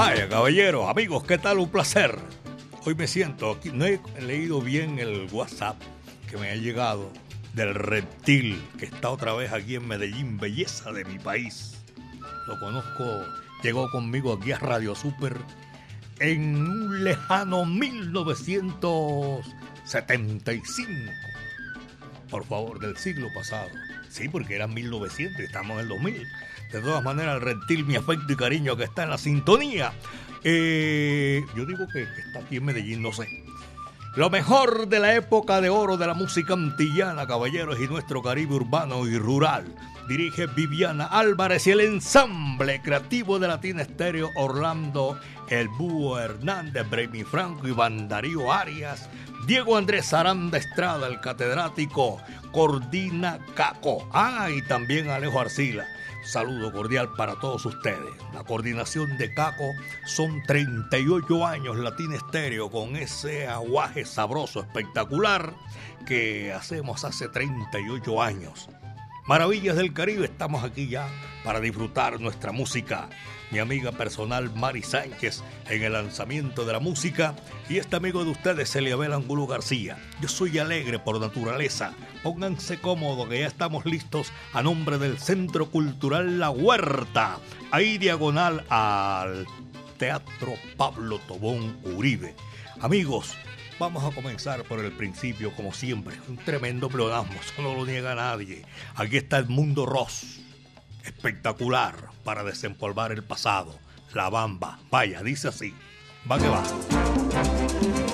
Vaya, caballero, amigos, ¿qué tal? Un placer. Hoy me siento aquí, no he leído bien el WhatsApp que me ha llegado del reptil que está otra vez aquí en Medellín, belleza de mi país. Lo conozco, llegó conmigo aquí a Radio Super en un lejano 1975. Por favor, del siglo pasado. Sí, porque era 1900, estamos en el 2000. De todas maneras, el reptil, mi afecto y cariño que está en la sintonía. Eh, yo digo que, está aquí en Medellín, no sé. Lo mejor de la época de oro de la música antillana, caballeros, y nuestro Caribe urbano y rural. Dirige Viviana Álvarez y el ensamble creativo de Latina Estéreo Orlando, El Búho Hernández, Bremi Franco, Iván Darío Arias, Diego Andrés Aranda Estrada, el catedrático, Cordina Caco. Ah, y también Alejo Arcila. Saludo cordial para todos ustedes. La coordinación de Caco son 38 años Latina Estéreo con ese aguaje sabroso, espectacular que hacemos hace 38 años. Maravillas del Caribe, estamos aquí ya para disfrutar nuestra música. Mi amiga personal Mari Sánchez en el lanzamiento de la música y este amigo de ustedes, Eliabel Angulo García. Yo soy alegre por naturaleza. Pónganse cómodos que ya estamos listos a nombre del Centro Cultural La Huerta, ahí diagonal al Teatro Pablo Tobón Uribe. Amigos, Vamos a comenzar por el principio, como siempre. Un tremendo pleonasmo, eso no lo niega nadie. Aquí está el mundo Ross, espectacular para desempolvar el pasado. La bamba, vaya, dice así. Va que va.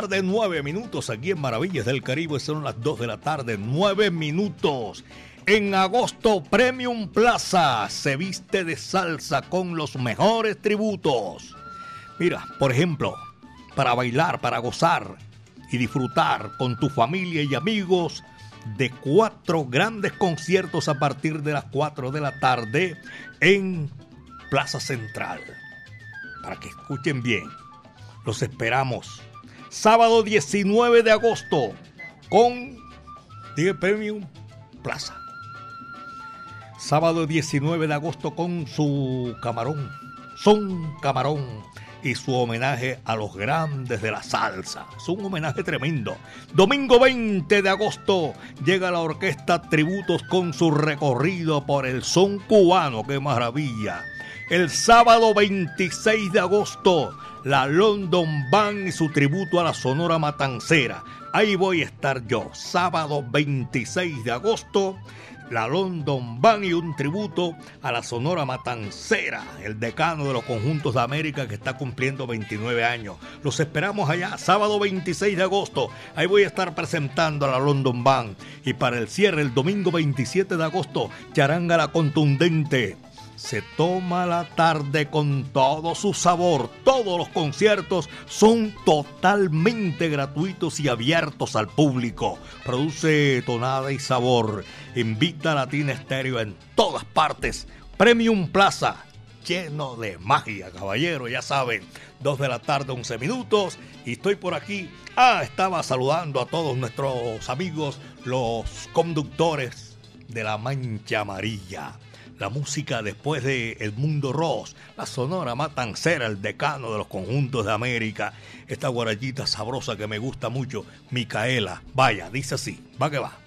Tarde, nueve minutos aquí en Maravillas del Caribe. Son las dos de la tarde, nueve minutos. En agosto, Premium Plaza se viste de salsa con los mejores tributos. Mira, por ejemplo, para bailar, para gozar y disfrutar con tu familia y amigos de cuatro grandes conciertos a partir de las cuatro de la tarde en Plaza Central. Para que escuchen bien, los esperamos sábado 19 de agosto con Dije Premium Plaza. sábado 19 de agosto con su camarón, son camarón y su homenaje a los grandes de la salsa. Es un homenaje tremendo. Domingo 20 de agosto llega la orquesta Tributos con su recorrido por el son cubano. ¡Qué maravilla! El sábado 26 de agosto, la London Band y su tributo a la Sonora Matancera. Ahí voy a estar yo, sábado 26 de agosto la London Band y un tributo a la Sonora Matancera, el decano de los conjuntos de América que está cumpliendo 29 años. Los esperamos allá, sábado 26 de agosto. Ahí voy a estar presentando a la London Band. Y para el cierre, el domingo 27 de agosto, Charanga la Contundente se toma la tarde con todo su sabor. Todos los conciertos son totalmente gratuitos y abiertos al público. Produce tonada y sabor. Invita a Latina Estéreo en todas partes. Premium Plaza, lleno de magia, caballero, ya saben. Dos de la tarde, 11 minutos. Y estoy por aquí. Ah, estaba saludando a todos nuestros amigos, los conductores de la Mancha Amarilla la música después de El Mundo Ross, la sonora matancera, el decano de los conjuntos de América, esta guarayita sabrosa que me gusta mucho, Micaela. Vaya, dice así, va que va.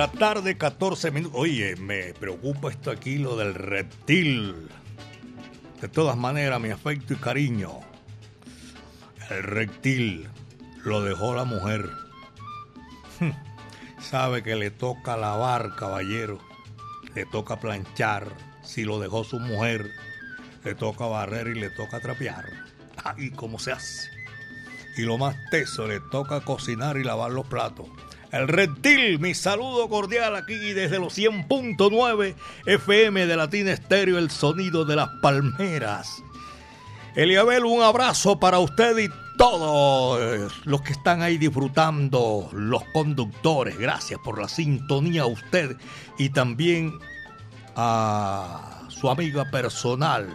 La tarde, 14 minutos. Oye, me preocupa esto aquí, lo del reptil. De todas maneras, mi afecto y cariño. El reptil lo dejó la mujer. Sabe que le toca lavar, caballero. Le toca planchar. Si lo dejó su mujer, le toca barrer y le toca trapear. Ahí cómo se hace. Y lo más teso, le toca cocinar y lavar los platos. El Reptil, mi saludo cordial aquí desde los 100.9 FM de Latina Estéreo, el sonido de las palmeras. Eliabel, un abrazo para usted y todos los que están ahí disfrutando, los conductores. Gracias por la sintonía a usted y también a su amiga personal,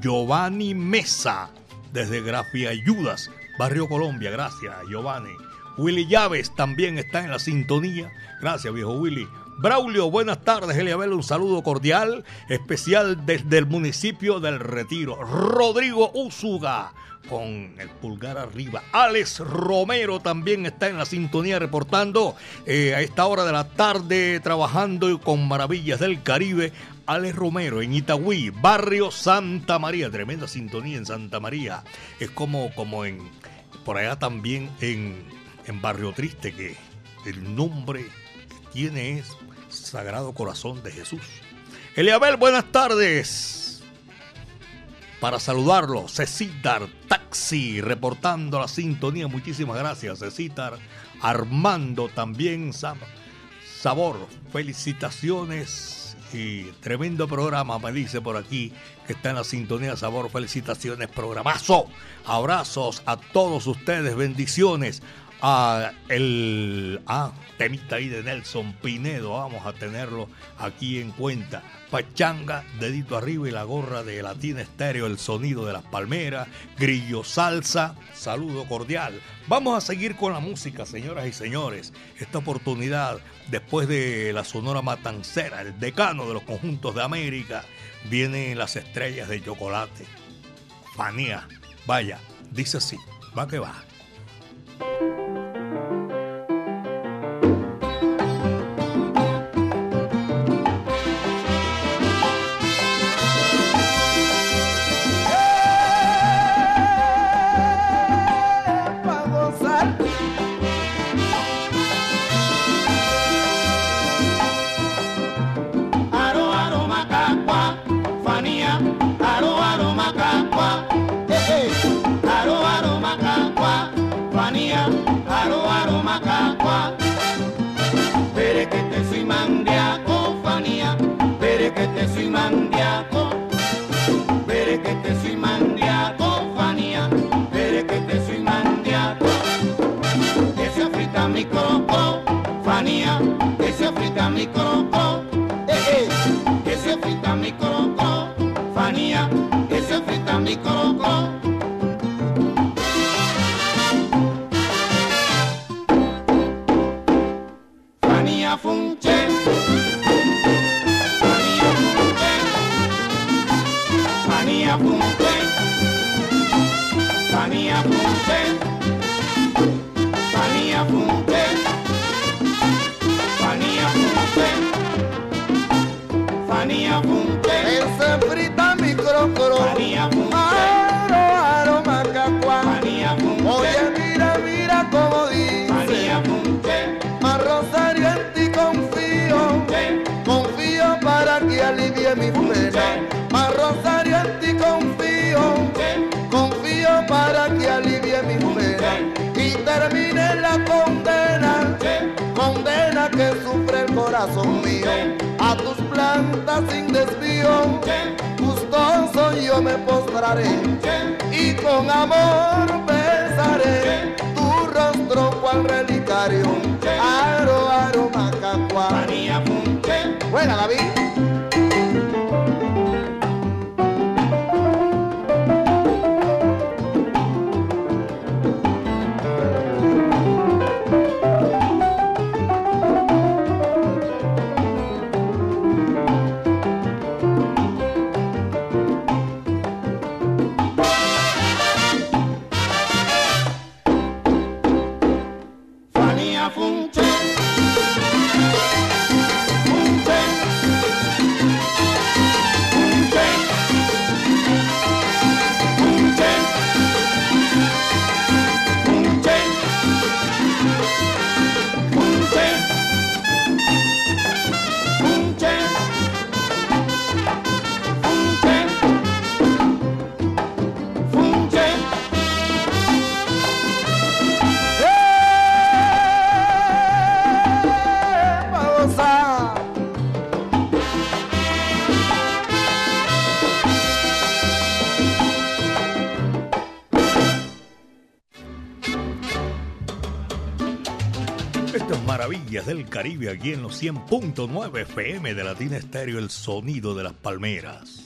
Giovanni Mesa, desde Grafia Ayudas, Barrio Colombia. Gracias, Giovanni. Willy Llaves también está en la sintonía. Gracias, viejo Willy. Braulio, buenas tardes, Eliabel, un saludo cordial, especial desde el municipio del Retiro. Rodrigo Usuga, con el pulgar arriba. Alex Romero también está en la sintonía reportando eh, a esta hora de la tarde, trabajando con Maravillas del Caribe. Alex Romero en Itagüí, barrio Santa María, tremenda sintonía en Santa María. Es como, como en, por allá también en, en Barrio Triste, que el nombre que tiene es Sagrado Corazón de Jesús. Eliabel, buenas tardes. Para saludarlo, Cecitar Taxi, reportando la sintonía. Muchísimas gracias, Cecitar. Armando también, Sabor, felicitaciones y tremendo programa, me dice por aquí, que está en la sintonía Sabor, felicitaciones, programazo. Abrazos a todos ustedes, bendiciones a el ah, temita ahí de Nelson Pinedo, vamos a tenerlo aquí en cuenta. Pachanga, dedito arriba y la gorra de Latina Estéreo, el sonido de las palmeras, grillo salsa, saludo cordial. Vamos a seguir con la música, señoras y señores. Esta oportunidad, después de la Sonora Matancera, el decano de los conjuntos de América, vienen las estrellas de chocolate. Fanía, vaya, dice así, va que va. Me postraré y con amor besaré tu rostro cual relicario. Caribe aquí en los 100.9 FM de Latina Estéreo, el sonido de las palmeras.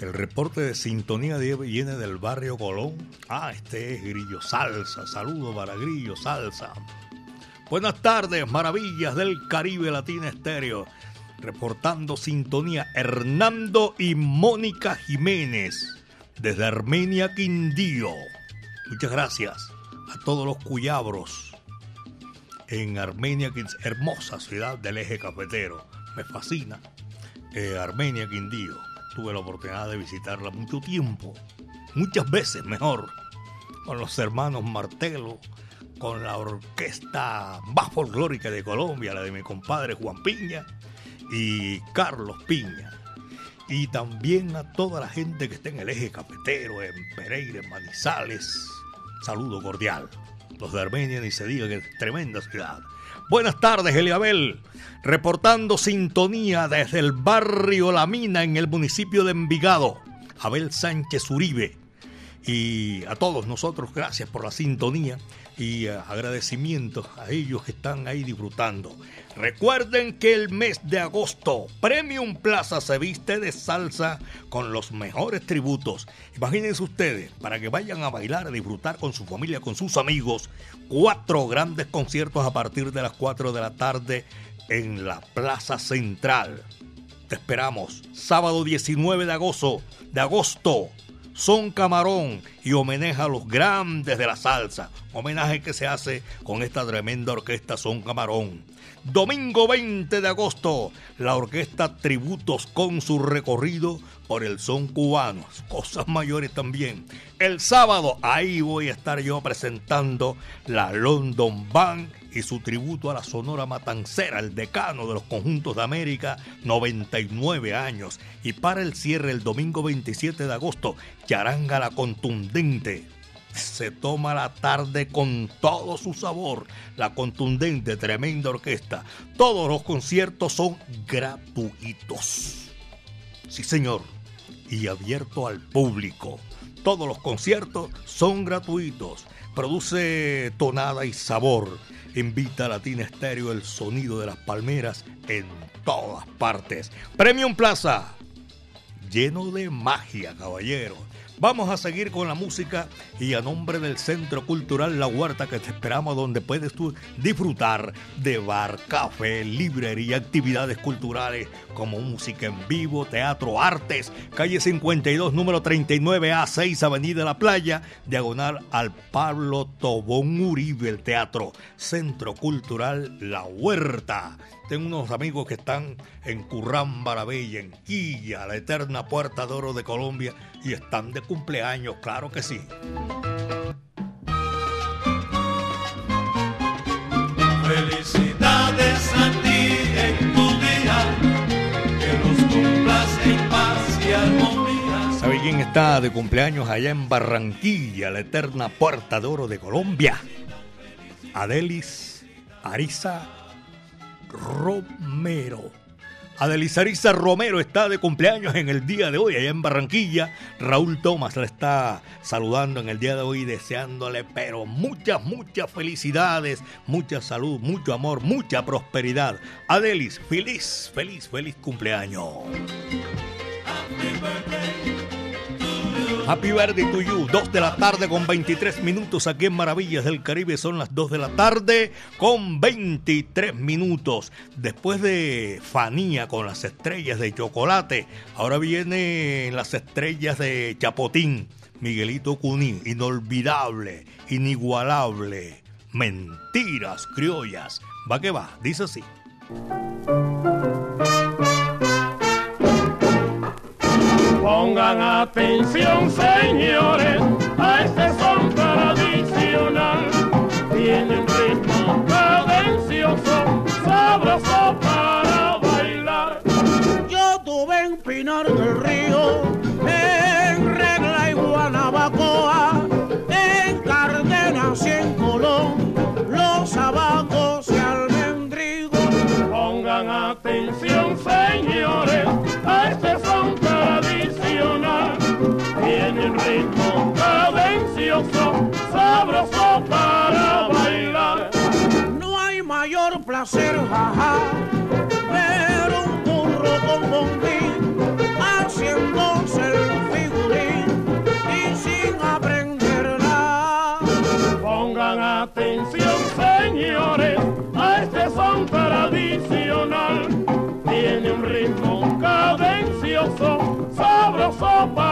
El reporte de sintonía viene del barrio Colón. Ah, este es Grillo Salsa. Saludo para Grillo Salsa. Buenas tardes, maravillas del Caribe Latina Estéreo. Reportando sintonía Hernando y Mónica Jiménez desde Armenia Quindío. Muchas gracias a todos los cuyabros en Armenia, hermosa ciudad del eje cafetero. Me fascina eh, Armenia Quindío. Tuve la oportunidad de visitarla mucho tiempo, muchas veces mejor, con los hermanos Martelo, con la orquesta más folclórica de Colombia, la de mi compadre Juan Piña y Carlos Piña. Y también a toda la gente que está en el eje cafetero, en Pereira, en Manizales. Saludo cordial. Los de Armenia ni se diga que es tremenda ciudad. Buenas tardes, Eliabel. Reportando sintonía desde el barrio La Mina en el municipio de Envigado. Abel Sánchez Uribe. Y a todos nosotros, gracias por la sintonía y eh, agradecimientos a ellos que están ahí disfrutando. Recuerden que el mes de agosto Premium Plaza se viste de salsa con los mejores tributos. Imagínense ustedes, para que vayan a bailar, a disfrutar con su familia, con sus amigos, cuatro grandes conciertos a partir de las 4 de la tarde en la Plaza Central. Te esperamos sábado 19 de agosto, de agosto son Camarón y homenaje a los grandes de la salsa. Homenaje que se hace con esta tremenda orquesta Son Camarón. Domingo 20 de agosto, la orquesta Tributos con su recorrido por el son cubano. Cosas mayores también. El sábado, ahí voy a estar yo presentando la London Band y su tributo a la Sonora Matancera, el decano de los conjuntos de América, 99 años. Y para el cierre, el domingo 27 de agosto, Charanga la Contundente. Se toma la tarde con todo su sabor, la contundente, tremenda orquesta. Todos los conciertos son gratuitos. Sí, señor, y abierto al público. Todos los conciertos son gratuitos. Produce tonada y sabor invita a Latina Estéreo el sonido de las palmeras en todas partes. Premium Plaza, lleno de magia, caballero. Vamos a seguir con la música y a nombre del Centro Cultural La Huerta que te esperamos donde puedes tú disfrutar de bar, café, librería, actividades culturales como música en vivo, teatro, artes, calle 52, número 39 A6, Avenida La Playa, diagonal al Pablo Tobón Uribe, el teatro, Centro Cultural La Huerta. Tengo unos amigos que están en Currán Bella, en Quilla, la eterna Puerta de Oro de Colombia, y están de cumpleaños, claro que sí. Felicidades a ti en tu día, que los cumplas en paz y armonía. ¿Sabe quién está de cumpleaños allá en Barranquilla, la eterna Puerta de Oro de Colombia? Adelis Arisa Romero. Adelisarisa Romero está de cumpleaños en el día de hoy allá en Barranquilla. Raúl Tomás la está saludando en el día de hoy, deseándole, pero muchas, muchas felicidades, mucha salud, mucho amor, mucha prosperidad. Adelis, feliz, feliz, feliz cumpleaños. Happy birthday to you. 2 de la tarde con 23 minutos aquí en Maravillas del Caribe. Son las 2 de la tarde con 23 minutos. Después de Fanía con las estrellas de chocolate, ahora vienen las estrellas de Chapotín. Miguelito Cuní, inolvidable, inigualable. Mentiras criollas. Va que va, dice así. Pongan atención, señores, a este son tradicional. Tienen ritmo cadencioso, sabroso para bailar. Yo tuve en Pinar del Río, en Regla y Guanabacoa, en Cardenas y sabroso para bailar. No hay mayor hacer jaja, pero un burro con bombín haciéndose el figurín y sin aprender nada. Pongan atención, señores, a este son tradicional. Tiene un ritmo cadencioso, sabroso para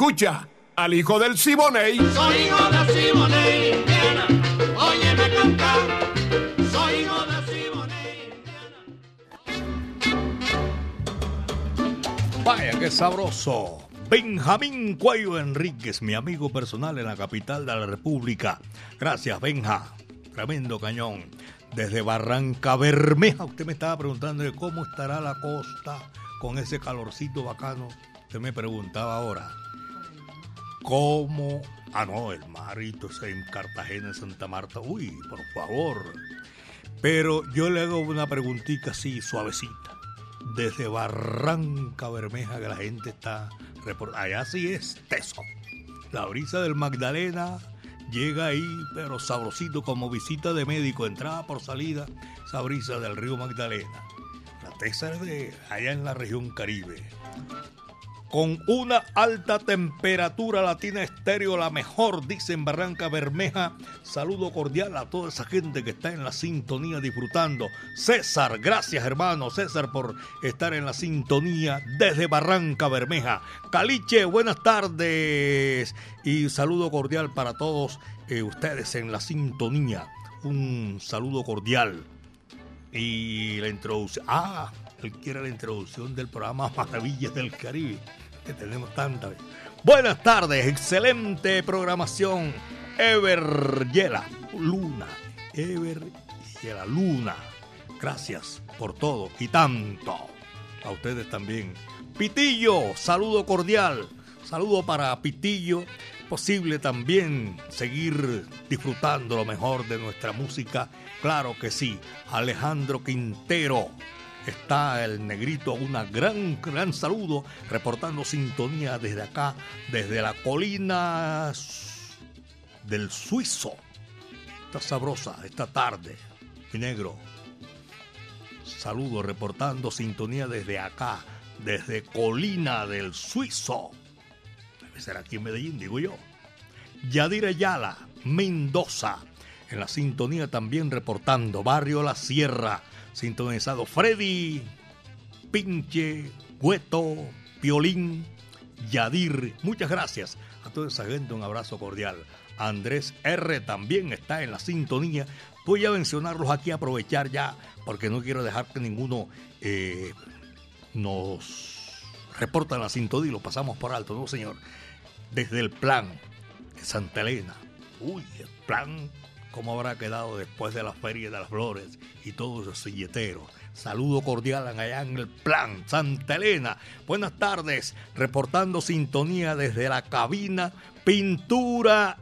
Escucha al hijo del Siboney. Soy hijo de Simone, Indiana. Óyeme cantar. Soy hijo de Simone, Indiana. Vaya, qué sabroso. Benjamín Cuello Enríquez, mi amigo personal en la capital de la República. Gracias, Benja. Tremendo cañón. Desde Barranca Bermeja, usted me estaba preguntando de cómo estará la costa con ese calorcito bacano. Usted me preguntaba ahora. ¿Cómo? Ah, no, el marito es en Cartagena, en Santa Marta. Uy, por favor. Pero yo le hago una preguntita así, suavecita. Desde Barranca Bermeja, que la gente está. repor- Allá sí es teso. La brisa del Magdalena llega ahí, pero sabrosito, como visita de médico, entrada por salida, esa brisa del río Magdalena. La tesa es de allá en la región Caribe con una alta temperatura latina estéreo, la mejor, dice en Barranca Bermeja. Saludo cordial a toda esa gente que está en la sintonía disfrutando. César, gracias hermano César por estar en la sintonía desde Barranca Bermeja. Caliche, buenas tardes y saludo cordial para todos eh, ustedes en la sintonía. Un saludo cordial. Y la introducción. Ah, él quiere la introducción del programa Maravillas del Caribe, que tenemos tanta. Buenas tardes, excelente programación. Ever Yela, Luna. Ever Yela, Luna. Gracias por todo y tanto. A ustedes también. Pitillo, saludo cordial. Saludo para Pitillo. Posible también seguir disfrutando lo mejor de nuestra música. Claro que sí. Alejandro Quintero. Está el negrito, una gran, gran saludo, reportando sintonía desde acá, desde la colina del Suizo. Está sabrosa esta tarde, mi negro. Saludo reportando sintonía desde acá, desde Colina del Suizo. Debe ser aquí en Medellín, digo yo. Yadira Ayala, Mendoza. En la sintonía también reportando. Barrio La Sierra, sintonizado. Freddy, Pinche, Hueto, Piolín, Yadir. Muchas gracias a toda esa gente. Un abrazo cordial. Andrés R también está en la sintonía. Voy a mencionarlos aquí, aprovechar ya, porque no quiero dejar que ninguno eh, nos reporta la sintonía y lo pasamos por alto, ¿no, señor? desde el plan de Santa Elena. Uy, el plan, ¿cómo habrá quedado después de la Feria de las Flores y todos los silleteros? Saludo cordial allá en el plan Santa Elena. Buenas tardes, reportando sintonía desde la cabina Pintura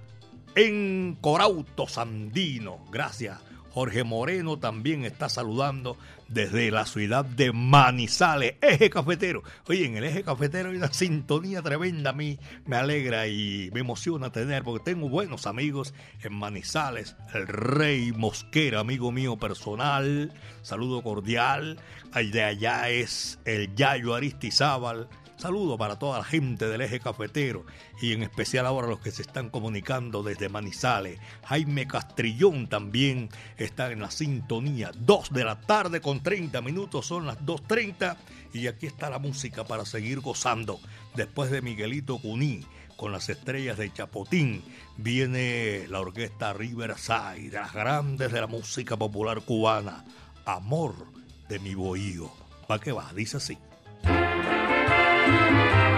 en Corauto Sandino. Gracias. Jorge Moreno también está saludando desde la ciudad de Manizales, eje cafetero. Oye, en el eje cafetero hay una sintonía tremenda. A mí me alegra y me emociona tener, porque tengo buenos amigos en Manizales. El Rey Mosquera, amigo mío personal. Saludo cordial. De allá es el Yayo Aristizábal Saludo para toda la gente del eje cafetero y en especial ahora los que se están comunicando desde Manizales. Jaime Castrillón también está en la sintonía. Dos de la tarde con 30 minutos, son las 2.30 y aquí está la música para seguir gozando. Después de Miguelito Cuní con las estrellas de Chapotín, viene la orquesta Riverside, de las grandes de la música popular cubana. Amor de mi bohío. ¿Para qué va? Dice así. Música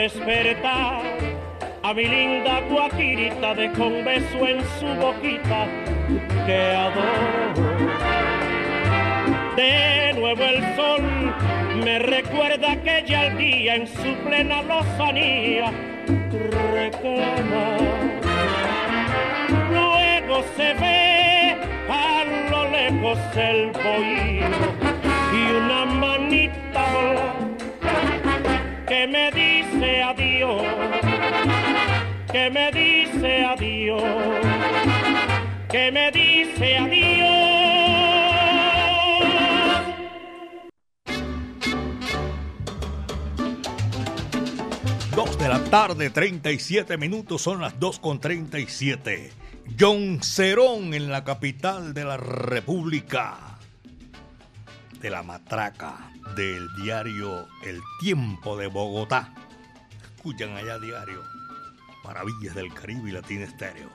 despertar a mi linda guajirita de con beso en su boquita que adoro. De nuevo el sol me recuerda que ya día en su plena lozanía reclama. Luego se ve a lo lejos el bohío y una manita que me adiós, que me dice adiós, que me dice adiós. Dos de la tarde, 37 minutos, son las 2 con 37. John Cerón en la capital de la República. de la matraca del diario El Tiempo de Bogotá. Escuchan allá diario. Maravillas del Caribe y Latina Estéreo.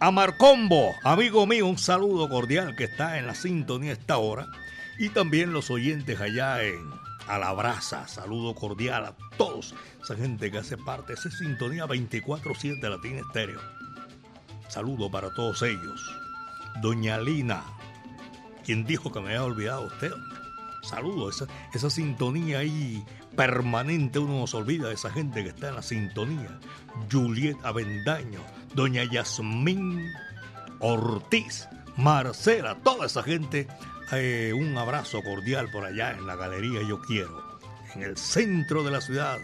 A Marcombo, amigo mío, un saludo cordial que está en la sintonía esta hora. Y también los oyentes allá en Alabraza, saludo cordial a todos, esa gente que hace parte de esa sintonía 24-7 Latina Estéreo. Saludo para todos ellos. Doña Lina, quien dijo que me había olvidado usted. Saludo, esa, esa sintonía ahí permanente, uno no se olvida de esa gente que está en la sintonía. Juliet Avendaño, Doña Yasmín Ortiz, Marcela, toda esa gente. Eh, un abrazo cordial por allá en la Galería Yo Quiero, en el centro de la ciudad,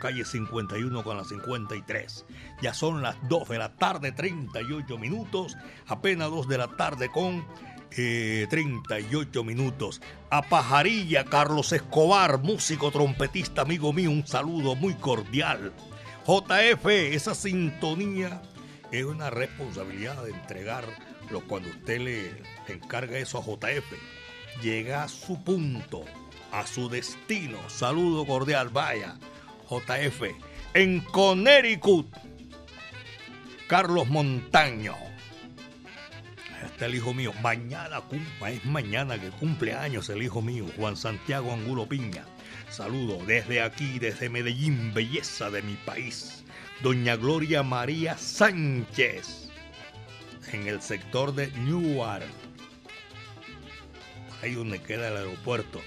calle 51 con la 53. Ya son las 2 de la tarde, 38 minutos, apenas 2 de la tarde con eh, 38 minutos. A Pajarilla, Carlos Escobar, músico trompetista, amigo mío, un saludo muy cordial. JF, esa sintonía es una responsabilidad de entregarlo cuando usted le encarga eso a JF. Llega a su punto, a su destino. Saludo cordial, vaya. JF. En Connecticut, Carlos Montaño. Ahí está el hijo mío. Mañana es mañana que cumple años el hijo mío, Juan Santiago Angulo Piña. Saludo desde aquí, desde Medellín, belleza de mi país. Doña Gloria María Sánchez, en el sector de Newark. Ahí donde queda el aeropuerto.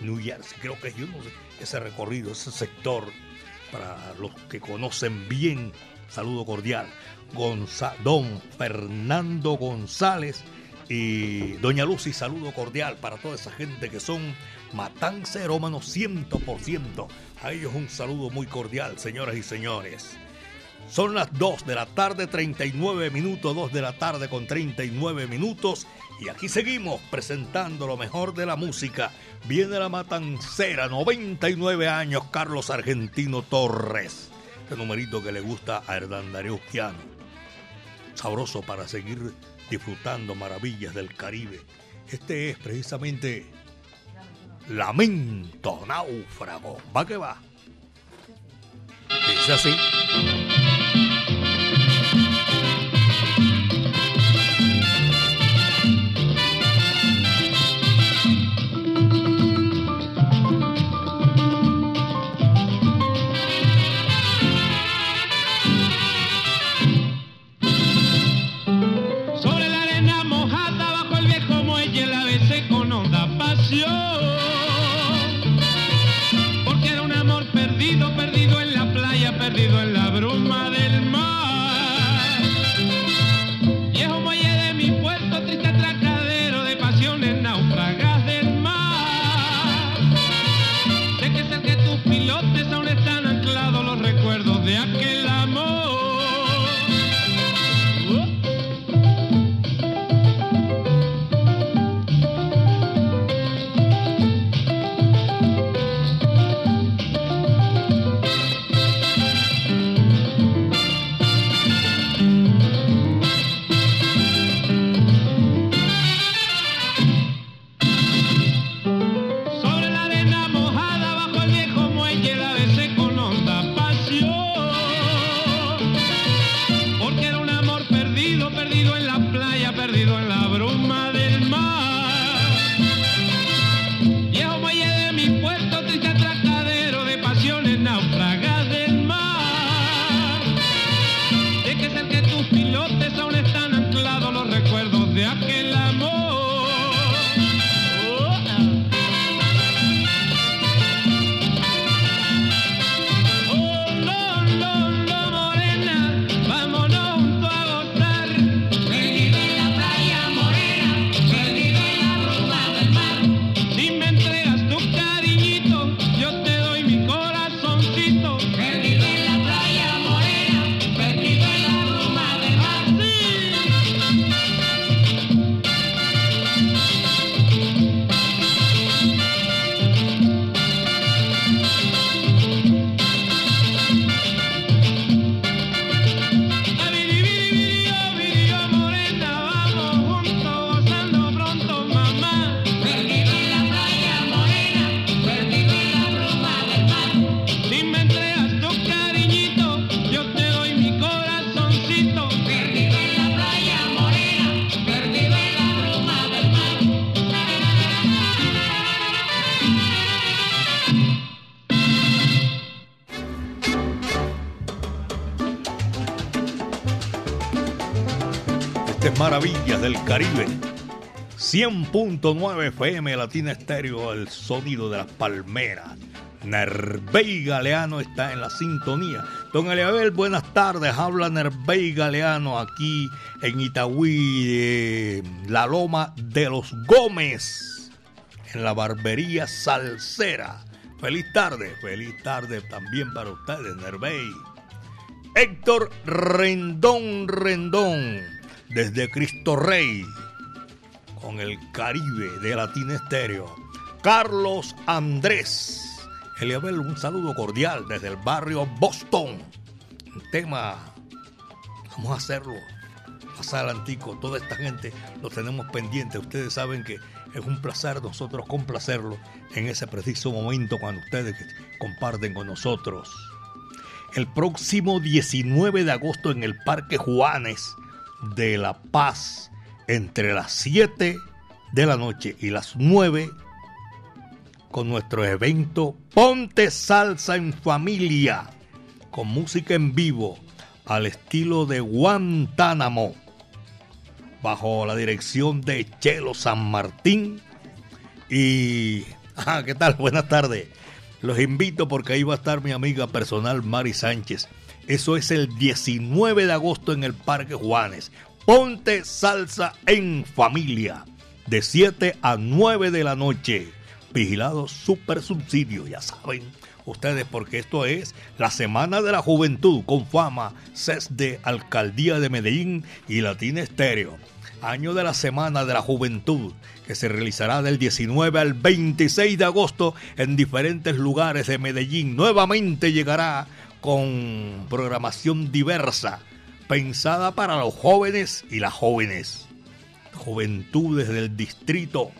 New Jersey, creo que yo no sé, ese recorrido, ese sector, para los que conocen bien, saludo cordial. Don Fernando González y Doña Lucy, saludo cordial para toda esa gente que son matancerómanos 100%. A ellos un saludo muy cordial, señoras y señores. Son las 2 de la tarde, 39 minutos, 2 de la tarde con 39 minutos. Y aquí seguimos presentando lo mejor de la música. Viene la matancera, 99 años, Carlos Argentino Torres. Este numerito que le gusta a Hernán Darío Sabroso para seguir disfrutando maravillas del Caribe. Este es precisamente Lamento Náufrago. Va que va. Dice así. 100.9 FM Latina Estéreo, el sonido de las palmeras. Nervey Galeano está en la sintonía. Don Eliabel, buenas tardes. Habla Nervey Galeano aquí en Itagüí, de la Loma de los Gómez, en la barbería Salsera. Feliz tarde, feliz tarde también para ustedes, Nervey. Héctor Rendón Rendón, desde Cristo Rey, con el Caribe de Latina Estéreo. Carlos Andrés Eliabel, un saludo cordial desde el barrio Boston. Un tema, vamos a hacerlo más adelantico. Toda esta gente lo tenemos pendiente. Ustedes saben que es un placer nosotros complacerlo en ese preciso momento cuando ustedes comparten con nosotros. El próximo 19 de agosto en el Parque Juanes de La Paz, entre las 7 de la noche y las 9 con nuestro evento Ponte Salsa en Familia, con música en vivo al estilo de Guantánamo, bajo la dirección de Chelo San Martín. Y, ah, ¿qué tal? Buenas tardes. Los invito porque ahí va a estar mi amiga personal Mari Sánchez. Eso es el 19 de agosto en el Parque Juanes. Ponte salsa en familia, de 7 a 9 de la noche vigilado super subsidio, ya saben ustedes, porque esto es la Semana de la Juventud con fama, CES de Alcaldía de Medellín y Latina Estéreo. Año de la Semana de la Juventud, que se realizará del 19 al 26 de agosto en diferentes lugares de Medellín. Nuevamente llegará con programación diversa, pensada para los jóvenes y las jóvenes. Juventudes del distrito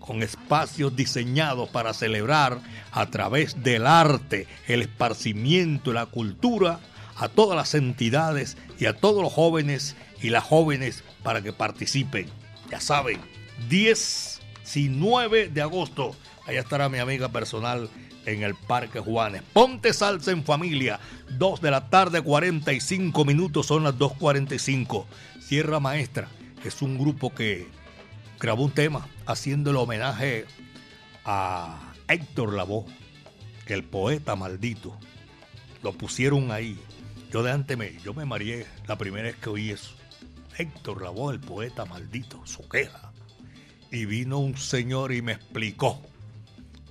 con espacios diseñados para celebrar a través del arte, el esparcimiento y la cultura a todas las entidades y a todos los jóvenes y las jóvenes para que participen. Ya saben, 10 y 9 de agosto, allá estará mi amiga personal en el Parque Juanes. Ponte salsa en familia, 2 de la tarde, 45 minutos, son las 2.45. Sierra Maestra es un grupo que grabó un tema haciendo el homenaje a Héctor Lavoe, el poeta maldito. Lo pusieron ahí. Yo de antes me, yo me mareé la primera vez que oí eso. Héctor Lavoe, el poeta maldito, su queja. Y vino un señor y me explicó.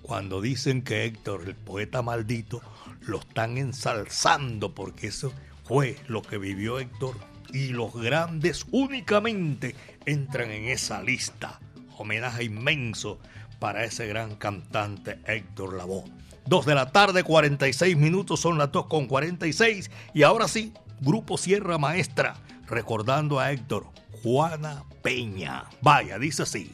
Cuando dicen que Héctor, el poeta maldito, lo están ensalzando porque eso fue lo que vivió Héctor y los grandes únicamente entran en esa lista. Homenaje inmenso para ese gran cantante Héctor Lavoe. Dos de la tarde, 46 minutos, son las 2 con 46. Y ahora sí, Grupo Sierra Maestra, recordando a Héctor, Juana Peña. Vaya, dice así.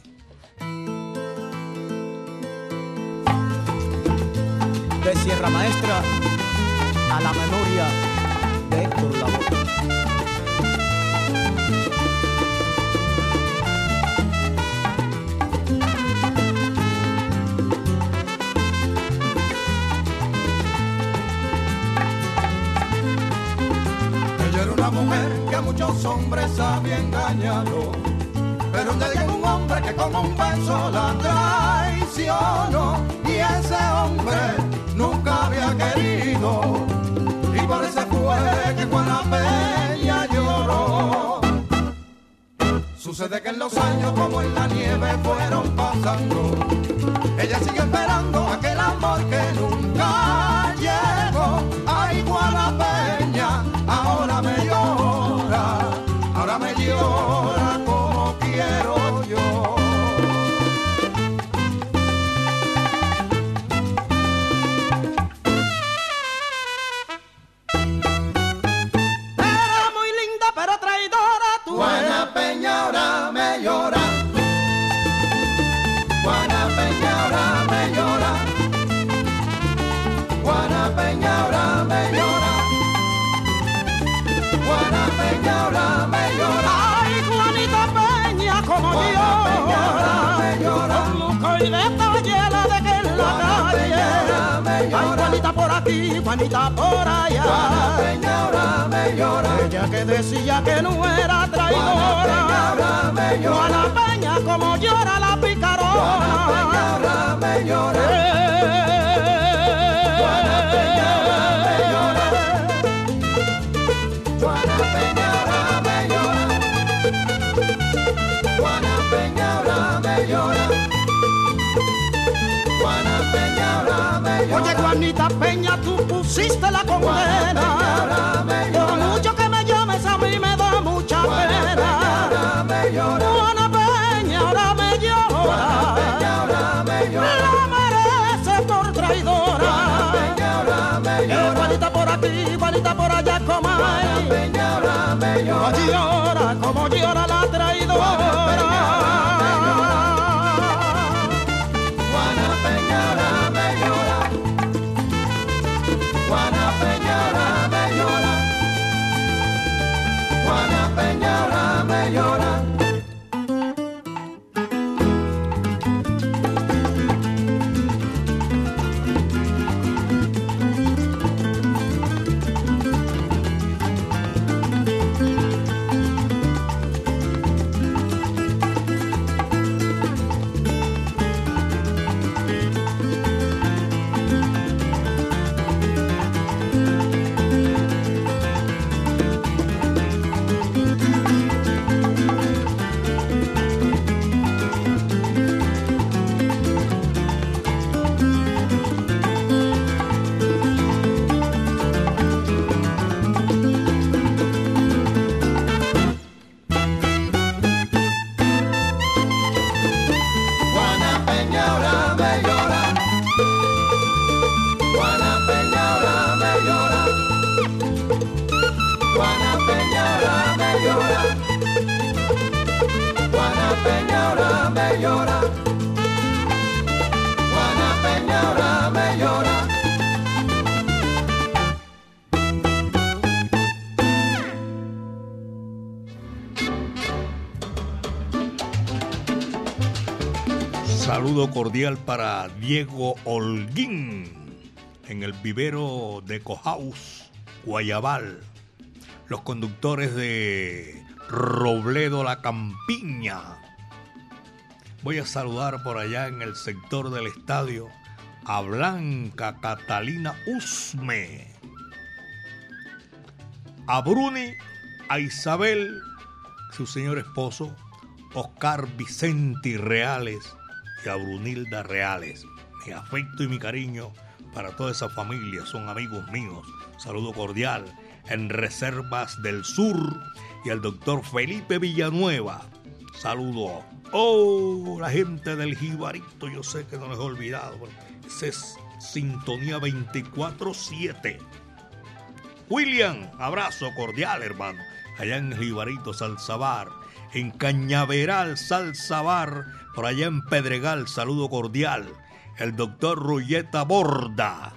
De Sierra Maestra a la memoria de Héctor Lavoe. mujer que muchos hombres había engañado. Pero un día un hombre que como un beso la traicionó. Y ese hombre nunca había querido. Y por ese fue que Juana Peña lloró. Sucede que en los años como en la nieve fueron pasando. Ella sigue esperando aquel amor que nunca Juanita por aquí, Juanita por allá. Juana Peña ahora me llora. Ella que decía que no era traidora. traidora. Juana Peña como llora la picarona. Juana Peña me llora. Juana Peña me llora. Juana Peña ahora me llora. Juana Peña ahora me llora. Juana Peña ahora me llora. Oye, Juanita Peña, pusiste la condena. Por mucho que me llames, a mí me da mucha pena. Juana Peña ahora me llora. La merece por traidora. Igualita por aquí, igualita por allá, como ahora me llora. Como Juana Peña me llora. Juana Peña me llora. Juana Peña me llora. Saludo cordial para Diego Holguín en el vivero de Cohaus, Guayabal. Los conductores de Robledo La Campiña. Voy a saludar por allá en el sector del estadio a Blanca Catalina Usme, a Bruni, a Isabel, su señor esposo, Oscar Vicenti Reales y a Brunilda Reales. Mi afecto y mi cariño para toda esa familia, son amigos míos. Saludo cordial en Reservas del Sur y al doctor Felipe Villanueva. Saludo. Oh, la gente del Jibarito, yo sé que no les he olvidado. Esa es Sintonía 24-7. William, abrazo cordial, hermano. Allá en Jibarito, Salsabar. En Cañaveral, Salsabar. Por allá en Pedregal, saludo cordial. El doctor Rulleta Borda.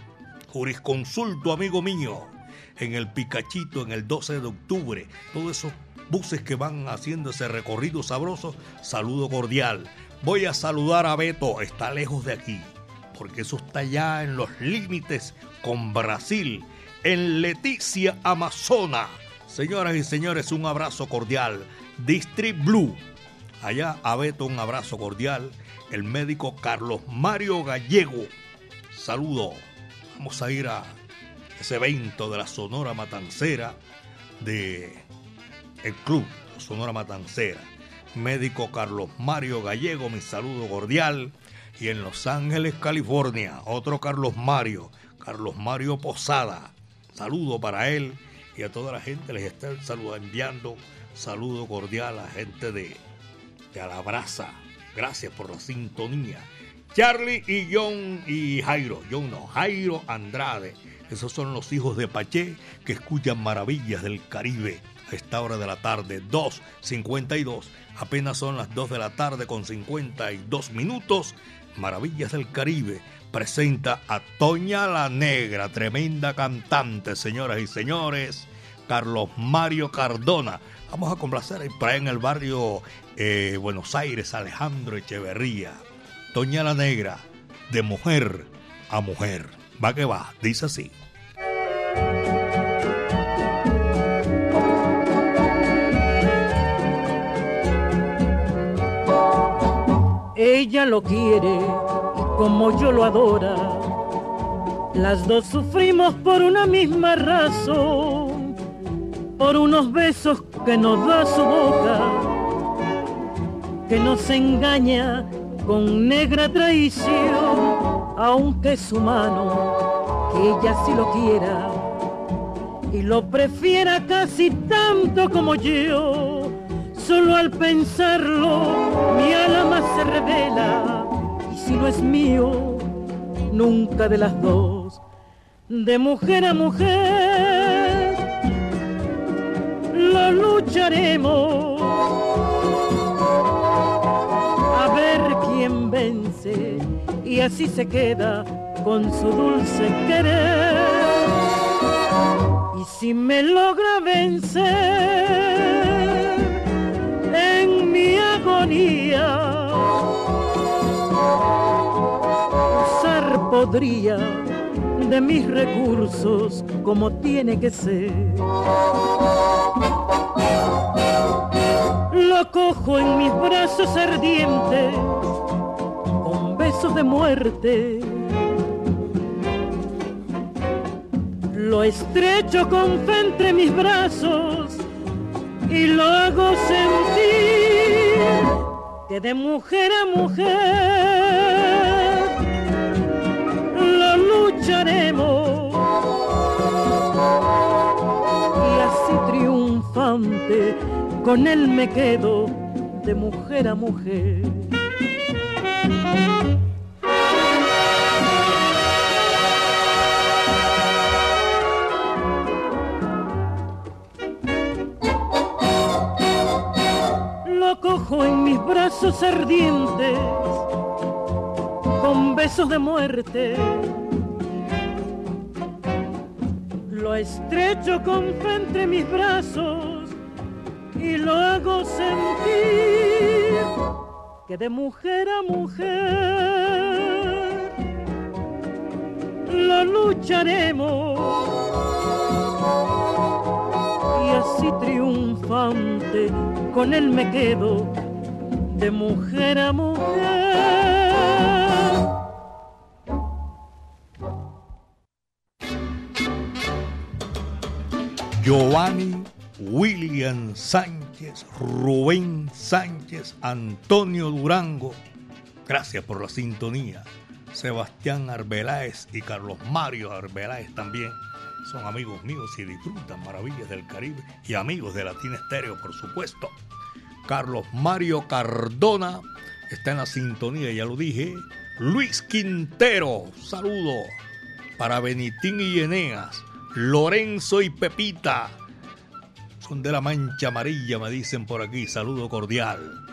Jurisconsulto, amigo mío. En el Picachito, en el 12 de octubre. Todos esos buses que van haciendo ese recorrido sabroso, saludo cordial. Voy a saludar a Beto, está lejos de aquí, porque eso está ya en los límites con Brasil, en Leticia, Amazona. Señoras y señores, un abrazo cordial. District Blue. Allá a Beto un abrazo cordial. El médico Carlos Mario Gallego. Saludo. Vamos a ir a ese evento de la Sonora Matancera de el club Sonora Matancera. Médico Carlos Mario Gallego, mi saludo cordial. Y en Los Ángeles, California, otro Carlos Mario, Carlos Mario Posada. Saludo para él y a toda la gente les está enviando saludo cordial a la gente de, de Alabraza. Gracias por la sintonía. Charlie y John y Jairo, John no, Jairo Andrade. Esos son los hijos de Paché que escuchan maravillas del Caribe a esta hora de la tarde, 2.52. Apenas son las 2 de la tarde con 52 minutos. Maravillas del Caribe presenta a Toña la Negra, tremenda cantante, señoras y señores. Carlos Mario Cardona. Vamos a complacer ahí en el barrio eh, Buenos Aires, Alejandro Echeverría. Toña la Negra, de mujer a mujer va que va, dice así. Ella lo quiere y como yo lo adora, las dos sufrimos por una misma razón, por unos besos que nos da su boca, que nos engaña con negra traición aunque es humano, que ella sí lo quiera y lo prefiera casi tanto como yo. Solo al pensarlo mi alma se revela y si no es mío, nunca de las dos, de mujer a mujer, lo lucharemos. A ver quién vence y así se queda con su dulce querer. Y si me logra vencer, en mi agonía. Usar podría de mis recursos como tiene que ser. Lo cojo en mis brazos ardientes besos de muerte. Lo estrecho con fe entre mis brazos y lo hago sentir que de mujer a mujer lo lucharemos y así triunfante con él me quedo de mujer a mujer. Cojo en mis brazos ardientes con besos de muerte. Lo estrecho con fe entre mis brazos y lo hago sentir que de mujer a mujer lo lucharemos y así triunfante con él me quedo de mujer a mujer. Giovanni William Sánchez, Rubén Sánchez, Antonio Durango, gracias por la sintonía. Sebastián Arbeláez y Carlos Mario Arbeláez también son amigos míos y disfrutan maravillas del Caribe y amigos de Latina Estéreo, por supuesto. Carlos Mario Cardona está en la sintonía, ya lo dije. Luis Quintero, saludo para Benitín y Eneas. Lorenzo y Pepita, son de la Mancha Amarilla, me dicen por aquí, saludo cordial.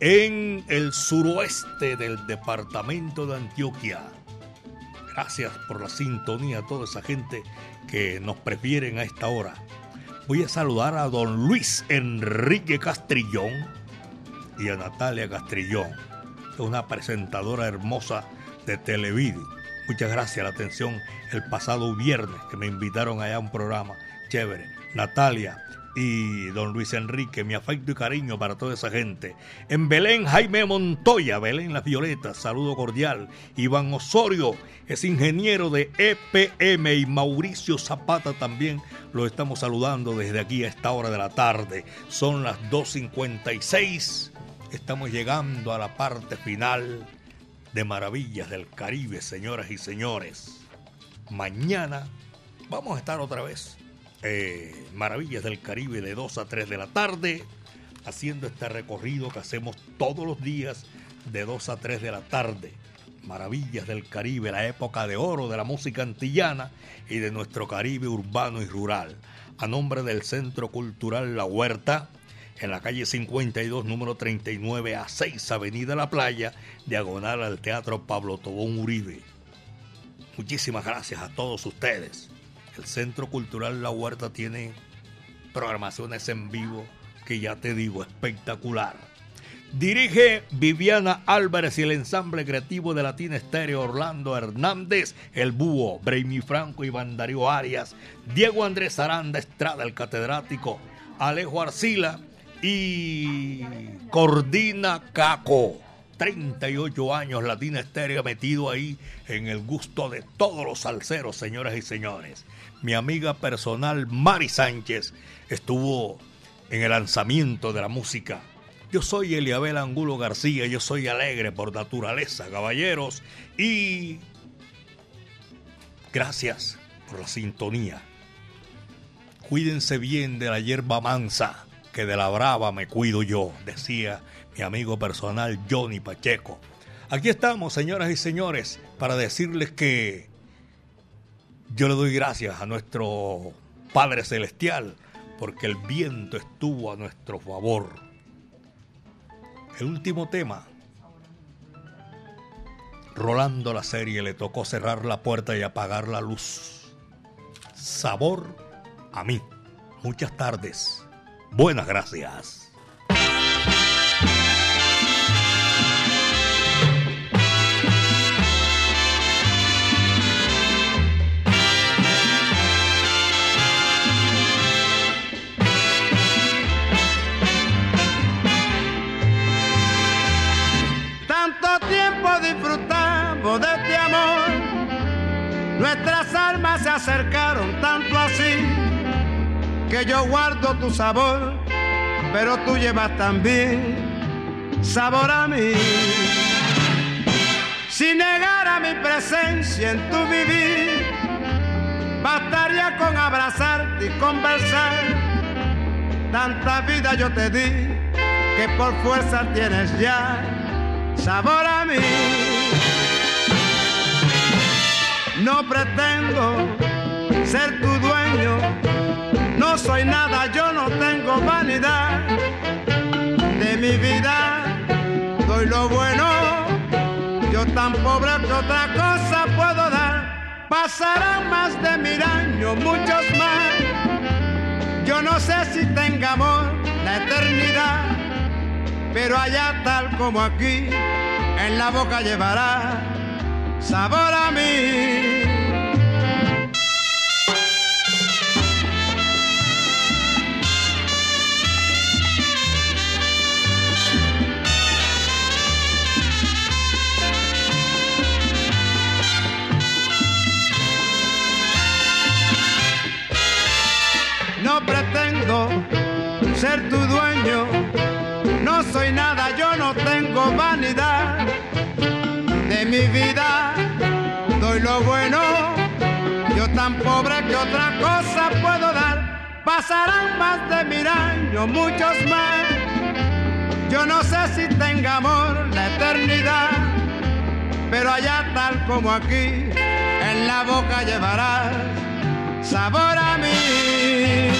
En el suroeste del departamento de Antioquia. Gracias por la sintonía a toda esa gente que nos prefieren a esta hora. Voy a saludar a don Luis Enrique Castrillón y a Natalia Castrillón, una presentadora hermosa de Televid. Muchas gracias la atención el pasado viernes que me invitaron allá a un programa chévere. Natalia, y don Luis Enrique, mi afecto y cariño para toda esa gente. En Belén, Jaime Montoya, Belén Las Violetas, saludo cordial. Iván Osorio es ingeniero de EPM y Mauricio Zapata también lo estamos saludando desde aquí a esta hora de la tarde. Son las 2.56. Estamos llegando a la parte final de Maravillas del Caribe, señoras y señores. Mañana vamos a estar otra vez eh, Maravillas del Caribe de 2 a 3 de la tarde, haciendo este recorrido que hacemos todos los días de 2 a 3 de la tarde. Maravillas del Caribe, la época de oro de la música antillana y de nuestro Caribe urbano y rural. A nombre del Centro Cultural La Huerta, en la calle 52, número 39 a 6, Avenida La Playa, diagonal al Teatro Pablo Tobón Uribe. Muchísimas gracias a todos ustedes. El Centro Cultural La Huerta tiene programaciones en vivo que ya te digo, espectacular. Dirige Viviana Álvarez y el ensamble creativo de Latina Estéreo Orlando Hernández, El Búho, Brainy Franco y Darío Arias, Diego Andrés Aranda Estrada, el catedrático, Alejo Arcila y Cordina Caco. 38 años Latina Estéreo metido ahí en el gusto de todos los salseros, señoras y señores. Mi amiga personal Mari Sánchez estuvo en el lanzamiento de la música. Yo soy Eliabel Angulo García, yo soy alegre por naturaleza, caballeros, y gracias por la sintonía. Cuídense bien de la hierba mansa, que de la brava me cuido yo, decía mi amigo personal Johnny Pacheco. Aquí estamos, señoras y señores, para decirles que yo le doy gracias a nuestro Padre Celestial porque el viento estuvo a nuestro favor. El último tema. Rolando la serie le tocó cerrar la puerta y apagar la luz. Sabor a mí. Muchas tardes. Buenas gracias. Acercaron tanto así que yo guardo tu sabor, pero tú llevas también sabor a mí. Si negara mi presencia en tu vivir, bastaría con abrazarte y conversar. Tanta vida yo te di que por fuerza tienes ya sabor a mí. No pretendo ser tu dueño, no soy nada, yo no tengo vanidad de mi vida. Doy lo bueno, yo tan pobre que otra cosa puedo dar. Pasarán más de mil años, muchos más. Yo no sé si tenga amor la eternidad pero allá tal como aquí, en la boca llevará sabor a mí. Ser tu dueño no soy nada, yo no tengo vanidad de mi vida. Doy lo bueno, yo tan pobre que otra cosa puedo dar. Pasarán más de mil años, muchos más. Yo no sé si tenga amor la eternidad, pero allá tal como aquí, en la boca llevarás sabor a mí.